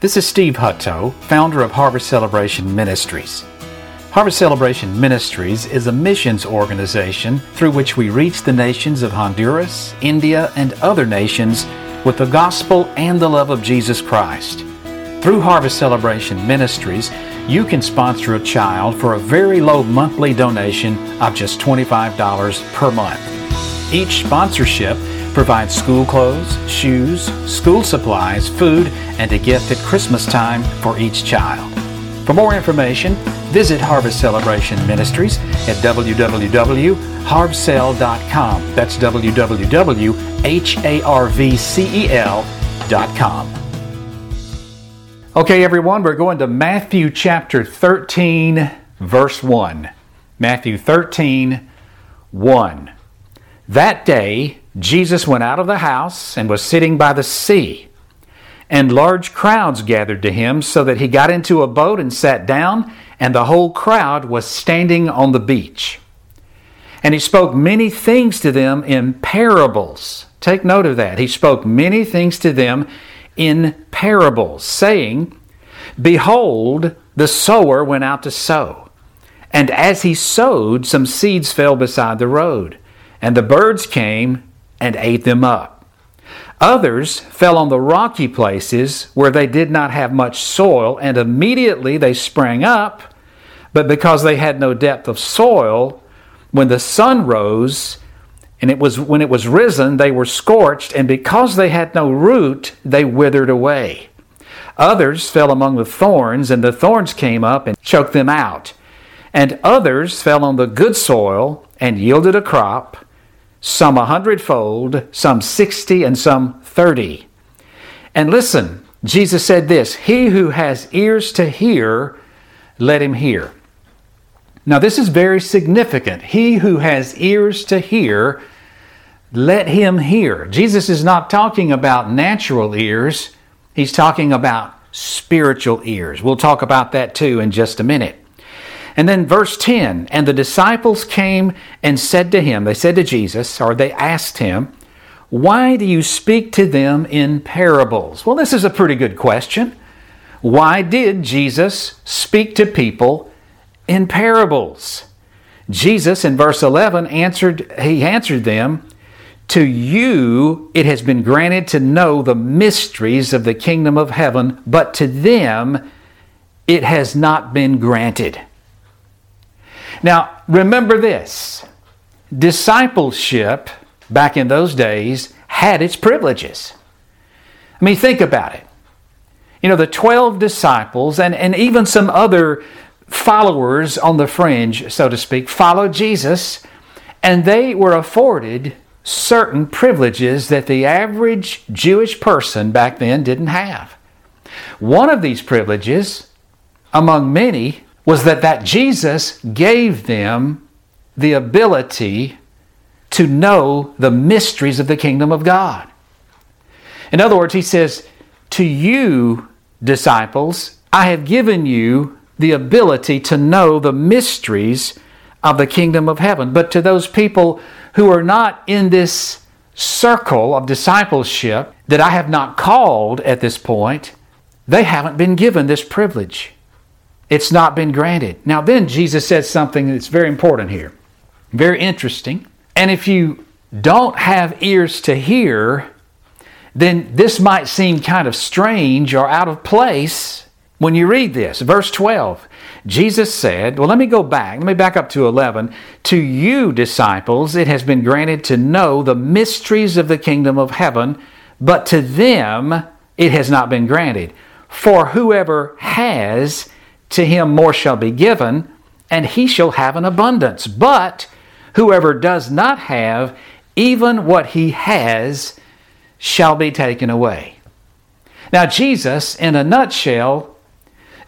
This is Steve Hutto, founder of Harvest Celebration Ministries. Harvest Celebration Ministries is a missions organization through which we reach the nations of Honduras, India, and other nations with the gospel and the love of Jesus Christ. Through Harvest Celebration Ministries, you can sponsor a child for a very low monthly donation of just $25 per month. Each sponsorship provides school clothes, shoes, school supplies, food, and a gift at Christmas time for each child. For more information, visit Harvest Celebration Ministries at www.harvcel.com. That's www.harvcel.com. Okay, everyone, we're going to Matthew chapter 13, verse 1. Matthew 13, 1. That day, Jesus went out of the house and was sitting by the sea and large crowds gathered to him, so that he got into a boat and sat down, and the whole crowd was standing on the beach. And he spoke many things to them in parables. Take note of that. He spoke many things to them in parables, saying, Behold, the sower went out to sow. And as he sowed, some seeds fell beside the road, and the birds came and ate them up. Others fell on the rocky places where they did not have much soil, and immediately they sprang up. But because they had no depth of soil, when the sun rose, and it was when it was risen, they were scorched, and because they had no root, they withered away. Others fell among the thorns, and the thorns came up and choked them out. And others fell on the good soil and yielded a crop some a hundredfold, some sixty, and some thirty. And listen, Jesus said this He who has ears to hear, let him hear. Now, this is very significant. He who has ears to hear, let him hear. Jesus is not talking about natural ears, he's talking about spiritual ears. We'll talk about that too in just a minute. And then verse 10 And the disciples came and said to him, they said to Jesus, or they asked him, Why do you speak to them in parables? Well, this is a pretty good question. Why did Jesus speak to people in parables? Jesus in verse 11 answered, he answered them, To you it has been granted to know the mysteries of the kingdom of heaven, but to them it has not been granted. Now, remember this discipleship back in those days had its privileges. I mean, think about it. You know, the 12 disciples and, and even some other followers on the fringe, so to speak, followed Jesus, and they were afforded certain privileges that the average Jewish person back then didn't have. One of these privileges, among many, was that that Jesus gave them the ability to know the mysteries of the kingdom of God. In other words, he says, To you, disciples, I have given you the ability to know the mysteries of the kingdom of heaven. But to those people who are not in this circle of discipleship that I have not called at this point, they haven't been given this privilege. It's not been granted. Now, then Jesus says something that's very important here, very interesting. And if you don't have ears to hear, then this might seem kind of strange or out of place when you read this. Verse 12, Jesus said, Well, let me go back. Let me back up to 11. To you, disciples, it has been granted to know the mysteries of the kingdom of heaven, but to them it has not been granted. For whoever has, to him more shall be given, and he shall have an abundance. But whoever does not have, even what he has, shall be taken away. Now, Jesus, in a nutshell,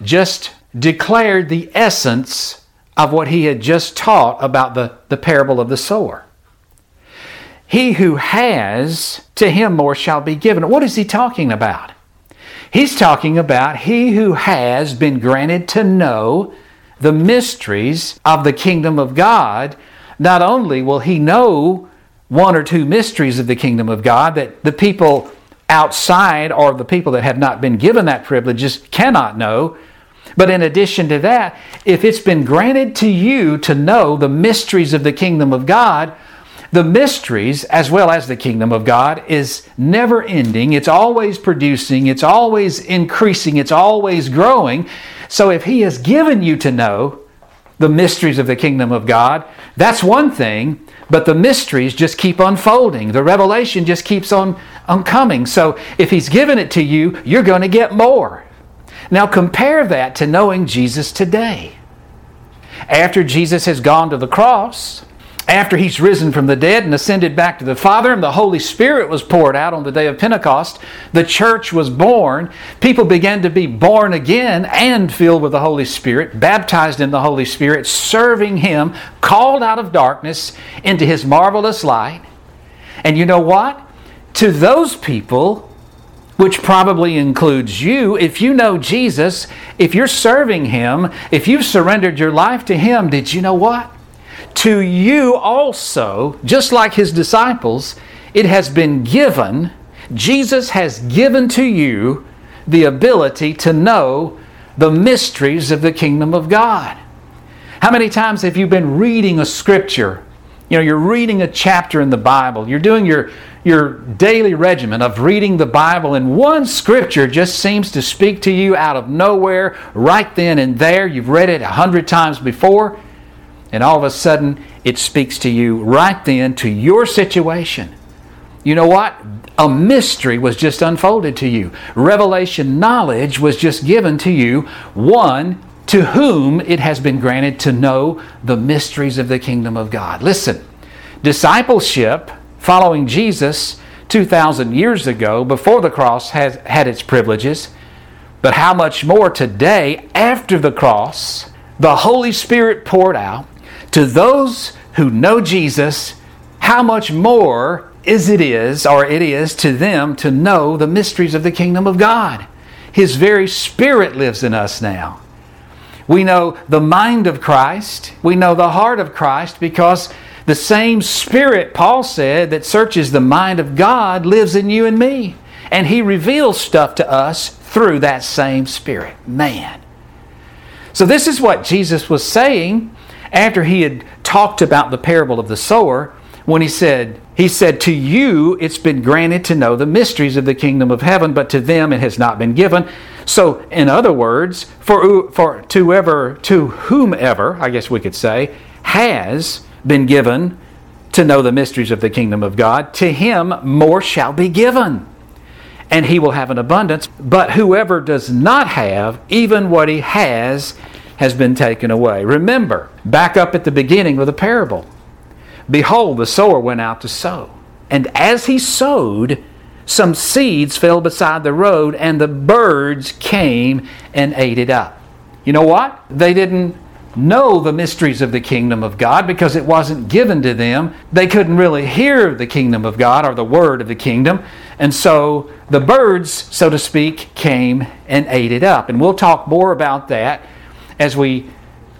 just declared the essence of what he had just taught about the, the parable of the sower. He who has, to him more shall be given. What is he talking about? He's talking about he who has been granted to know the mysteries of the kingdom of God. Not only will he know one or two mysteries of the kingdom of God that the people outside or the people that have not been given that privilege just cannot know. But in addition to that, if it's been granted to you to know the mysteries of the kingdom of God, the mysteries as well as the kingdom of God is never ending. It's always producing, it's always increasing, it's always growing. So if He has given you to know the mysteries of the kingdom of God, that's one thing, but the mysteries just keep unfolding. The revelation just keeps on, on coming. So if He's given it to you, you're going to get more. Now compare that to knowing Jesus today. After Jesus has gone to the cross, after he's risen from the dead and ascended back to the Father, and the Holy Spirit was poured out on the day of Pentecost, the church was born. People began to be born again and filled with the Holy Spirit, baptized in the Holy Spirit, serving Him, called out of darkness into His marvelous light. And you know what? To those people, which probably includes you, if you know Jesus, if you're serving Him, if you've surrendered your life to Him, did you know what? To you also, just like His disciples, it has been given, Jesus has given to you the ability to know the mysteries of the kingdom of God. How many times have you been reading a scripture? You know, you're reading a chapter in the Bible, you're doing your your daily regimen of reading the Bible, and one scripture just seems to speak to you out of nowhere, right then and there. You've read it a hundred times before, and all of a sudden it speaks to you right then to your situation. You know what? A mystery was just unfolded to you. Revelation knowledge was just given to you. One to whom it has been granted to know the mysteries of the kingdom of God. Listen, discipleship following Jesus 2,000 years ago, before the cross, has had its privileges. But how much more today, after the cross, the Holy Spirit poured out to those who know Jesus, how much more is it is, or it is to them to know the mysteries of the kingdom of God. His very Spirit lives in us now. We know the mind of Christ, we know the heart of Christ because the same Spirit, Paul said, that searches the mind of God lives in you and me. And He reveals stuff to us through that same Spirit. Man. So, this is what Jesus was saying after He had talked about the parable of the sower when He said, He said, To you it's been granted to know the mysteries of the kingdom of heaven, but to them it has not been given. So, in other words, for, for to, whoever, to whomever, I guess we could say, has been given to know the mysteries of the kingdom of God, to him more shall be given. And he will have an abundance. But whoever does not have, even what he has, has been taken away. Remember, back up at the beginning of the parable. Behold, the sower went out to sow. And as he sowed, some seeds fell beside the road, and the birds came and ate it up. You know what? They didn't know the mysteries of the kingdom of God because it wasn't given to them. They couldn't really hear the kingdom of God or the word of the kingdom. And so the birds, so to speak, came and ate it up. And we'll talk more about that as we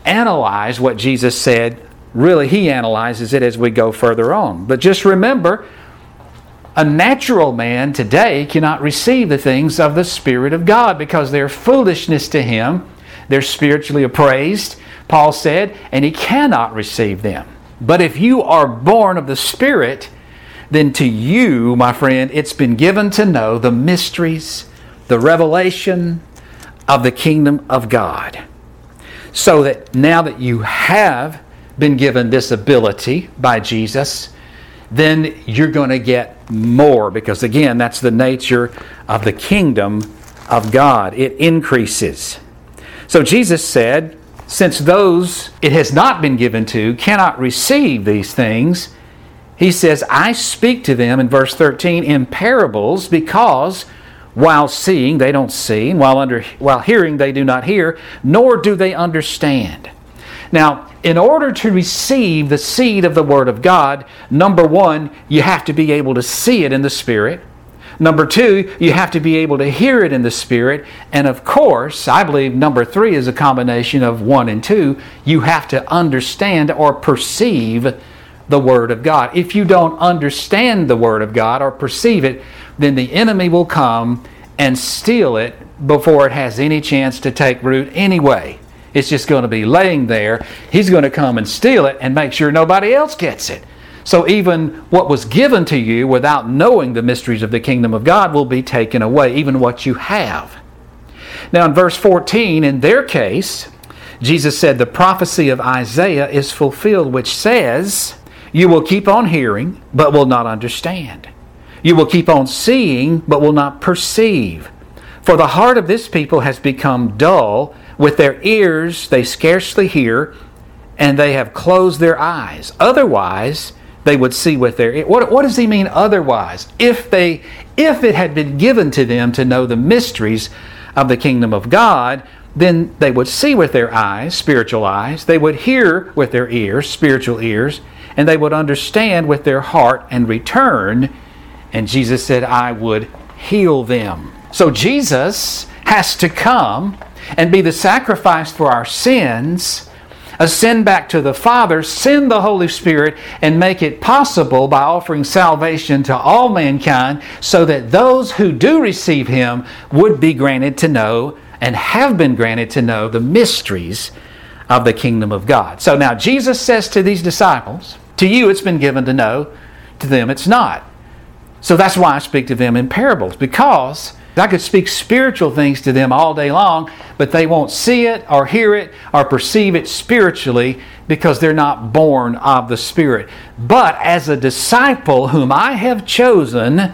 analyze what Jesus said. Really, he analyzes it as we go further on. But just remember, a natural man today cannot receive the things of the Spirit of God because they're foolishness to him. They're spiritually appraised Paul said, and he cannot receive them. But if you are born of the Spirit, then to you, my friend, it's been given to know the mysteries, the revelation of the kingdom of God. So that now that you have been given this ability by Jesus, then you're going to get more because, again, that's the nature of the kingdom of God. It increases. So Jesus said, since those it has not been given to cannot receive these things, he says, I speak to them in verse 13 in parables because while seeing they don't see, and while, under, while hearing they do not hear, nor do they understand. Now, in order to receive the seed of the Word of God, number one, you have to be able to see it in the Spirit. Number two, you have to be able to hear it in the Spirit. And of course, I believe number three is a combination of one and two. You have to understand or perceive the Word of God. If you don't understand the Word of God or perceive it, then the enemy will come and steal it before it has any chance to take root anyway. It's just going to be laying there. He's going to come and steal it and make sure nobody else gets it. So even what was given to you without knowing the mysteries of the kingdom of God will be taken away, even what you have. Now, in verse 14, in their case, Jesus said, The prophecy of Isaiah is fulfilled, which says, You will keep on hearing, but will not understand. You will keep on seeing, but will not perceive. For the heart of this people has become dull. With their ears they scarcely hear, and they have closed their eyes. Otherwise, they would see with their what, what does he mean otherwise if they if it had been given to them to know the mysteries of the kingdom of god then they would see with their eyes spiritual eyes they would hear with their ears spiritual ears and they would understand with their heart and return and jesus said i would heal them so jesus has to come and be the sacrifice for our sins ascend back to the Father, send the Holy Spirit, and make it possible by offering salvation to all mankind so that those who do receive Him would be granted to know and have been granted to know the mysteries of the kingdom of God. So now Jesus says to these disciples, To you it's been given to know, to them it's not. So that's why I speak to them in parables, because I could speak spiritual things to them all day long, but they won't see it or hear it or perceive it spiritually because they're not born of the Spirit. But as a disciple whom I have chosen,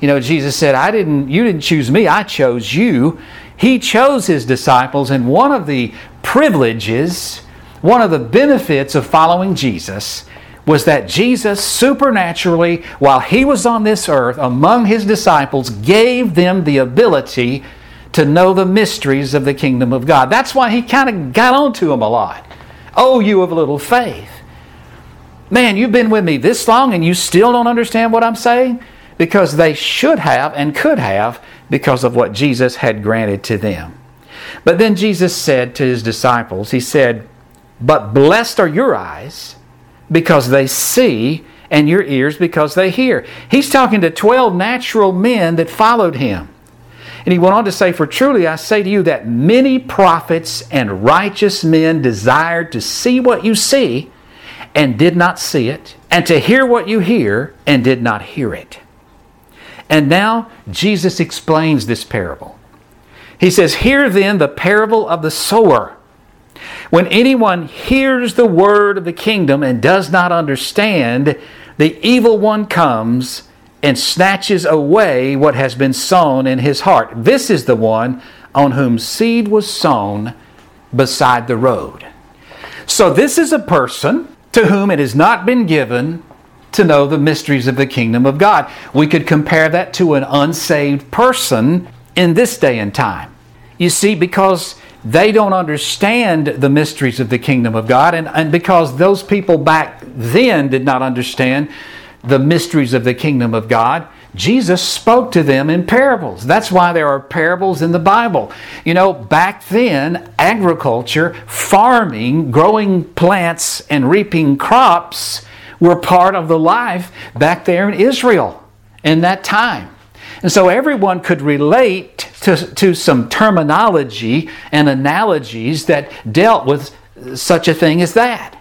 you know, Jesus said, I didn't you didn't choose me, I chose you. He chose his disciples, and one of the privileges, one of the benefits of following Jesus was that Jesus supernaturally, while he was on this earth among his disciples, gave them the ability to know the mysteries of the kingdom of God. That's why he kind of got onto them a lot. Oh, you of little faith. Man, you've been with me this long and you still don't understand what I'm saying? Because they should have and could have because of what Jesus had granted to them. But then Jesus said to his disciples, He said, But blessed are your eyes because they see, and your ears because they hear. He's talking to 12 natural men that followed him. And he went on to say, For truly I say to you that many prophets and righteous men desired to see what you see and did not see it, and to hear what you hear and did not hear it. And now Jesus explains this parable. He says, Hear then the parable of the sower. When anyone hears the word of the kingdom and does not understand, the evil one comes and snatches away what has been sown in his heart. This is the one on whom seed was sown beside the road. So, this is a person to whom it has not been given to know the mysteries of the kingdom of God. We could compare that to an unsaved person in this day and time. You see, because they don't understand the mysteries of the kingdom of God. And, and because those people back then did not understand the mysteries of the kingdom of God, Jesus spoke to them in parables. That's why there are parables in the Bible. You know, back then, agriculture, farming, growing plants, and reaping crops were part of the life back there in Israel in that time. And so everyone could relate to, to some terminology and analogies that dealt with such a thing as that.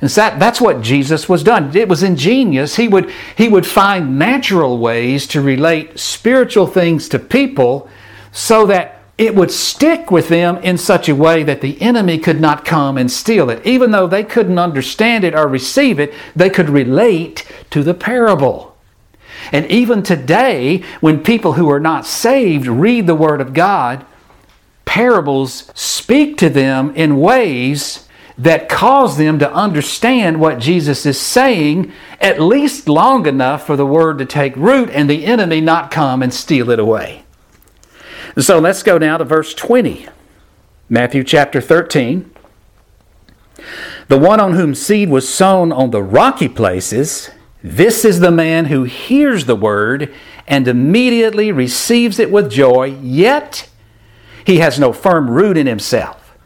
And so that, that's what Jesus was done. It was ingenious. He would, he would find natural ways to relate spiritual things to people so that it would stick with them in such a way that the enemy could not come and steal it. Even though they couldn't understand it or receive it, they could relate to the parable. And even today, when people who are not saved read the Word of God, parables speak to them in ways that cause them to understand what Jesus is saying, at least long enough for the Word to take root and the enemy not come and steal it away. So let's go now to verse 20, Matthew chapter 13. The one on whom seed was sown on the rocky places this is the man who hears the word and immediately receives it with joy, yet he has no firm root in himself,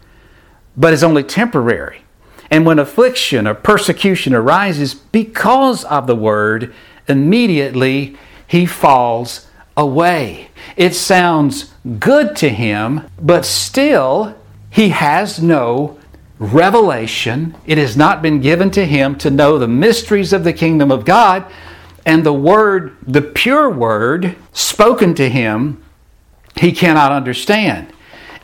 but is only temporary. And when affliction or persecution arises because of the word, immediately he falls away. It sounds good to him, but still he has no revelation. It has not been given to him to know the mysteries of the kingdom of God. And the word, the pure word spoken to him, he cannot understand.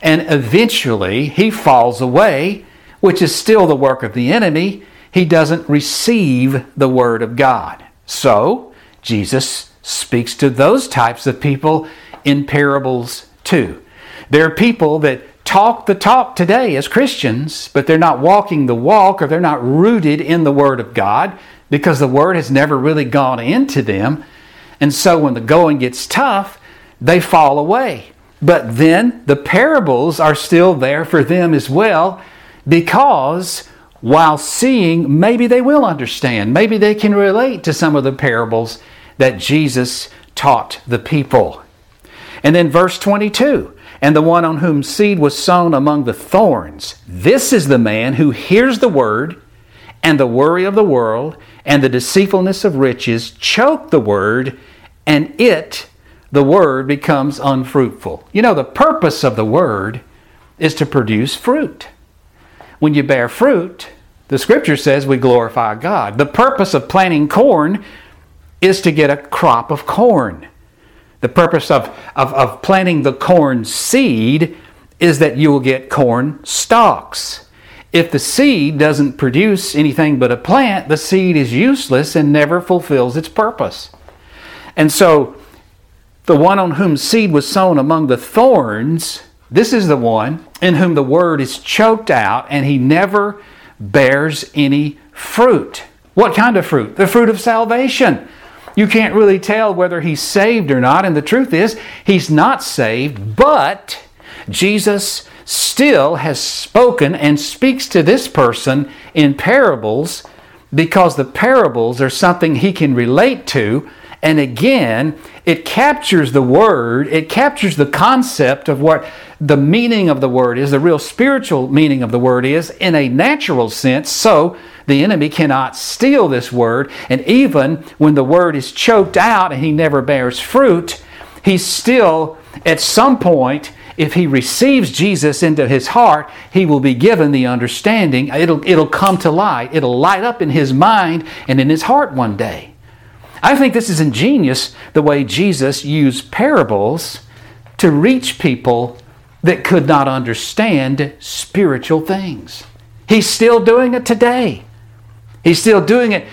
And eventually he falls away, which is still the work of the enemy. He doesn't receive the word of God. So, Jesus speaks to those types of people in parables too. There are people that talk the talk today as Christians, but they're not walking the walk or they're not rooted in the Word of God because the Word has never really gone into them. And so when the going gets tough, they fall away. But then the parables are still there for them as well because while seeing, maybe they will understand. Maybe they can relate to some of the parables that Jesus taught the people. And then verse 22 and the one on whom seed was sown among the thorns. This is the man who hears the word, and the worry of the world and the deceitfulness of riches choke the word, and it, the word, becomes unfruitful. You know, the purpose of the word is to produce fruit. When you bear fruit, the scripture says we glorify God. The purpose of planting corn is to get a crop of corn. The purpose of, of, of planting the corn seed is that you will get corn stalks. If the seed doesn't produce anything but a plant, the seed is useless and never fulfills its purpose. And so, the one on whom seed was sown among the thorns, this is the one in whom the word is choked out and he never bears any fruit. What kind of fruit? The fruit of salvation. You can't really tell whether he's saved or not. And the truth is, he's not saved, but Jesus still has spoken and speaks to this person in parables because the parables are something he can relate to. And again, it captures the word, it captures the concept of what the meaning of the word is, the real spiritual meaning of the word is, in a natural sense. So the enemy cannot steal this word. And even when the word is choked out and he never bears fruit, he still, at some point, if he receives Jesus into his heart, he will be given the understanding. It'll, it'll come to light. It'll light up in his mind and in his heart one day. I think this is ingenious the way Jesus used parables to reach people that could not understand spiritual things. He's still doing it today. He's still doing it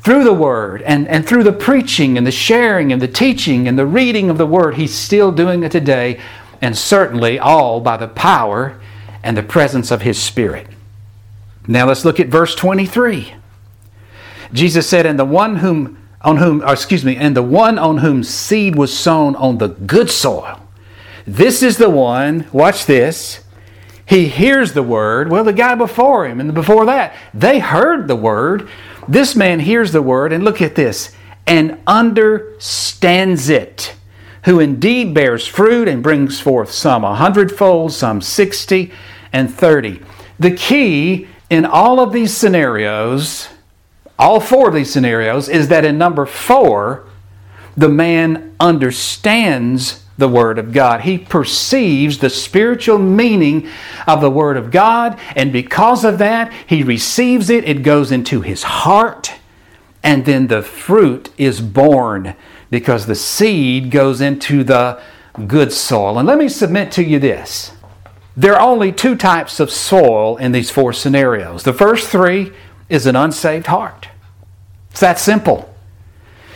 through the Word and, and through the preaching and the sharing and the teaching and the reading of the Word. He's still doing it today, and certainly all by the power and the presence of His Spirit. Now let's look at verse 23. Jesus said, And the one whom on whom, excuse me, and the one on whom seed was sown on the good soil. This is the one, watch this, he hears the word. Well, the guy before him and before that, they heard the word. This man hears the word, and look at this, and understands it, who indeed bears fruit and brings forth some a hundredfold, some sixty, and thirty. The key in all of these scenarios, all four of these scenarios, is that in number four, the man understands the Word of God. He perceives the spiritual meaning of the Word of God, and because of that, he receives it. It goes into his heart, and then the fruit is born because the seed goes into the good soil. And let me submit to you this there are only two types of soil in these four scenarios. The first three is an unsaved heart. It's that simple.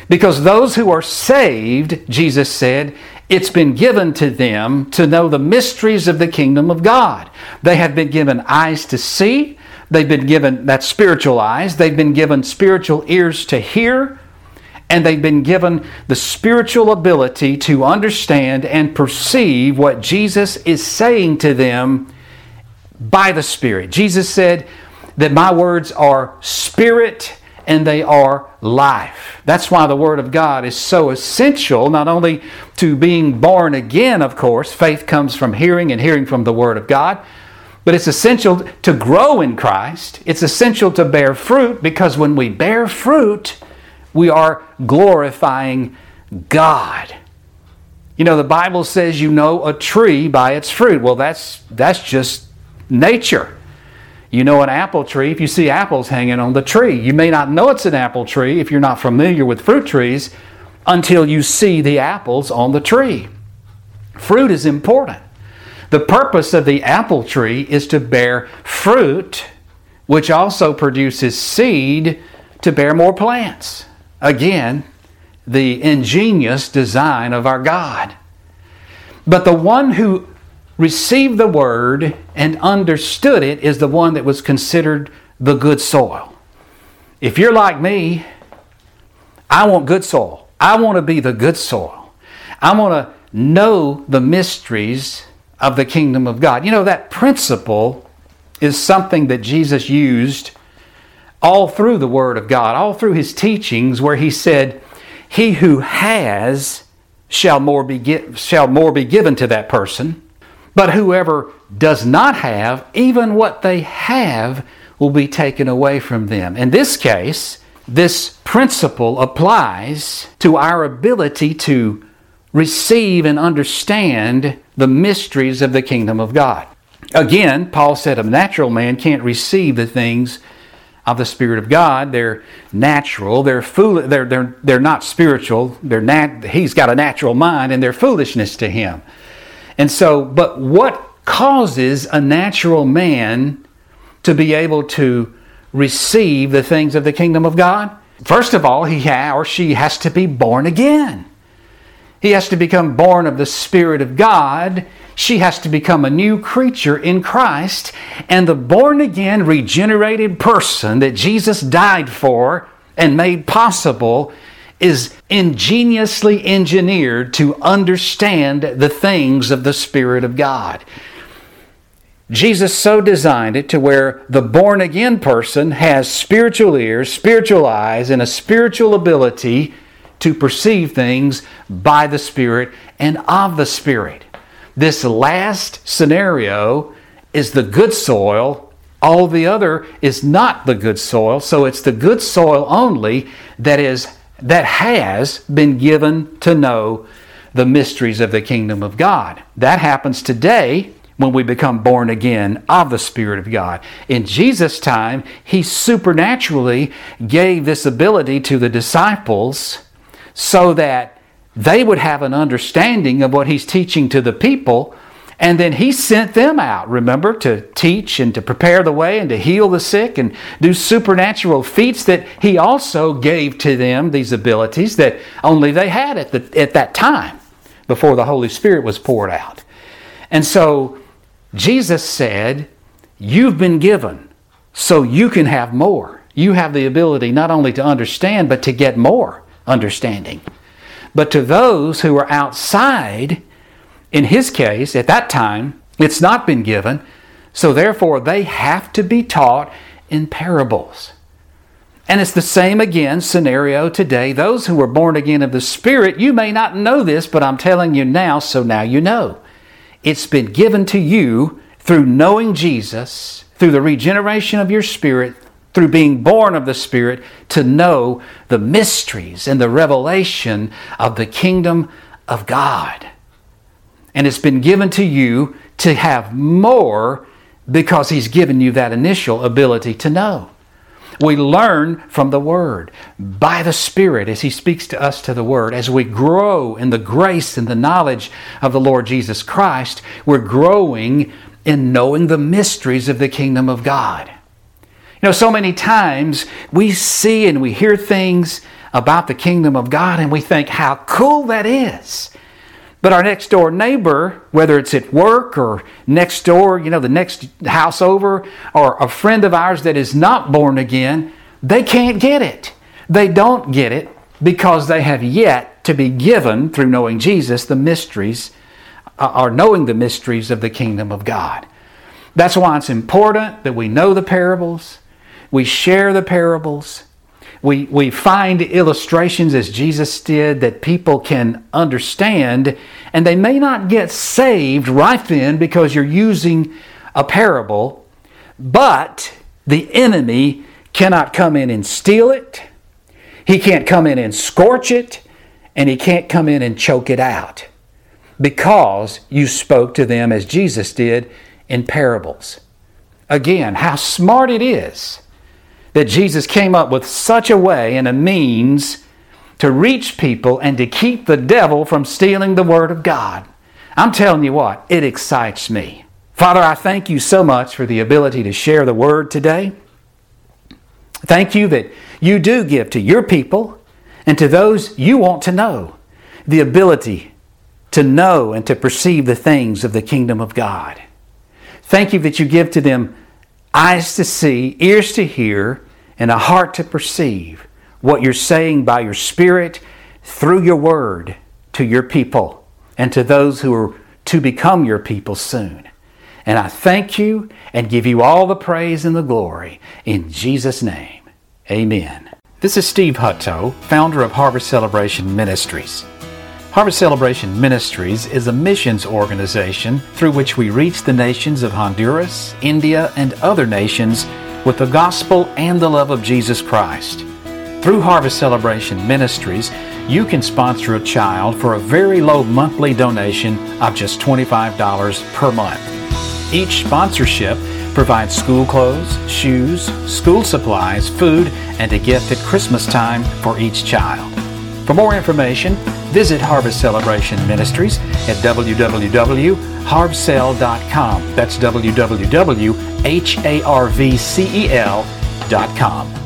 Because those who are saved, Jesus said, it's been given to them to know the mysteries of the kingdom of God. They have been given eyes to see, they've been given that spiritual eyes, they've been given spiritual ears to hear, and they've been given the spiritual ability to understand and perceive what Jesus is saying to them by the Spirit. Jesus said that my words are spirit and they are life. That's why the Word of God is so essential, not only to being born again, of course, faith comes from hearing and hearing from the Word of God, but it's essential to grow in Christ. It's essential to bear fruit because when we bear fruit, we are glorifying God. You know, the Bible says you know a tree by its fruit. Well, that's, that's just nature. You know an apple tree if you see apples hanging on the tree. You may not know it's an apple tree if you're not familiar with fruit trees until you see the apples on the tree. Fruit is important. The purpose of the apple tree is to bear fruit, which also produces seed to bear more plants. Again, the ingenious design of our God. But the one who received the word and understood it is the one that was considered the good soil. If you're like me, I want good soil. I want to be the good soil. I want to know the mysteries of the kingdom of God. You know, that principle is something that Jesus used all through the Word of God, all through his teachings, where he said, He who has shall more be, shall more be given to that person, but whoever does not have, even what they have will be taken away from them. In this case, this principle applies to our ability to receive and understand the mysteries of the kingdom of God. Again, Paul said a natural man can't receive the things of the Spirit of God. They're natural. They're fool. They're they're they're not spiritual. They're nat- He's got a natural mind, and they're foolishness to him. And so, but what causes a natural man to be able to receive the things of the kingdom of God? First of all, he ha- or she has to be born again. He has to become born of the Spirit of God. She has to become a new creature in Christ. And the born again, regenerated person that Jesus died for and made possible is ingeniously engineered to understand the things of the Spirit of God. Jesus so designed it to where the born again person has spiritual ears, spiritual eyes, and a spiritual ability to perceive things by the Spirit and of the Spirit. This last scenario is the good soil. All the other is not the good soil. So it's the good soil only that is that has been given to know the mysteries of the kingdom of God. That happens today when we become born again of the Spirit of God. In Jesus' time, He supernaturally gave this ability to the disciples so that they would have an understanding of what he's teaching to the people. And then he sent them out, remember, to teach and to prepare the way and to heal the sick and do supernatural feats that he also gave to them these abilities that only they had at, the, at that time before the Holy Spirit was poured out. And so Jesus said, You've been given so you can have more. You have the ability not only to understand, but to get more understanding. But to those who are outside, in his case, at that time, it's not been given, so therefore they have to be taught in parables. And it's the same again scenario today. Those who were born again of the Spirit, you may not know this, but I'm telling you now, so now you know. It's been given to you through knowing Jesus, through the regeneration of your spirit, through being born of the Spirit, to know the mysteries and the revelation of the kingdom of God. And it's been given to you to have more because He's given you that initial ability to know. We learn from the Word by the Spirit as He speaks to us to the Word. As we grow in the grace and the knowledge of the Lord Jesus Christ, we're growing in knowing the mysteries of the kingdom of God. You know, so many times we see and we hear things about the kingdom of God and we think how cool that is. But our next door neighbor, whether it's at work or next door, you know, the next house over, or a friend of ours that is not born again, they can't get it. They don't get it because they have yet to be given, through knowing Jesus, the mysteries, uh, or knowing the mysteries of the kingdom of God. That's why it's important that we know the parables, we share the parables. We, we find illustrations as Jesus did that people can understand, and they may not get saved right then because you're using a parable, but the enemy cannot come in and steal it. He can't come in and scorch it, and he can't come in and choke it out. because you spoke to them as Jesus did in parables. Again, how smart it is that Jesus came up with such a way and a means to reach people and to keep the devil from stealing the Word of God. I'm telling you what, it excites me. Father, I thank you so much for the ability to share the Word today. Thank you that you do give to your people and to those you want to know the ability to know and to perceive the things of the kingdom of God. Thank you that you give to them eyes to see, ears to hear, and a heart to perceive what you're saying by your Spirit through your word to your people and to those who are to become your people soon. And I thank you and give you all the praise and the glory in Jesus' name. Amen. This is Steve Hutto, founder of Harvest Celebration Ministries. Harvest Celebration Ministries is a missions organization through which we reach the nations of Honduras, India, and other nations with the gospel and the love of Jesus Christ. Through Harvest Celebration Ministries, you can sponsor a child for a very low monthly donation of just $25 per month. Each sponsorship provides school clothes, shoes, school supplies, food, and a gift at Christmas time for each child. For more information, visit Harvest Celebration Ministries at www.harvcel.com. That's www.harvcel.com.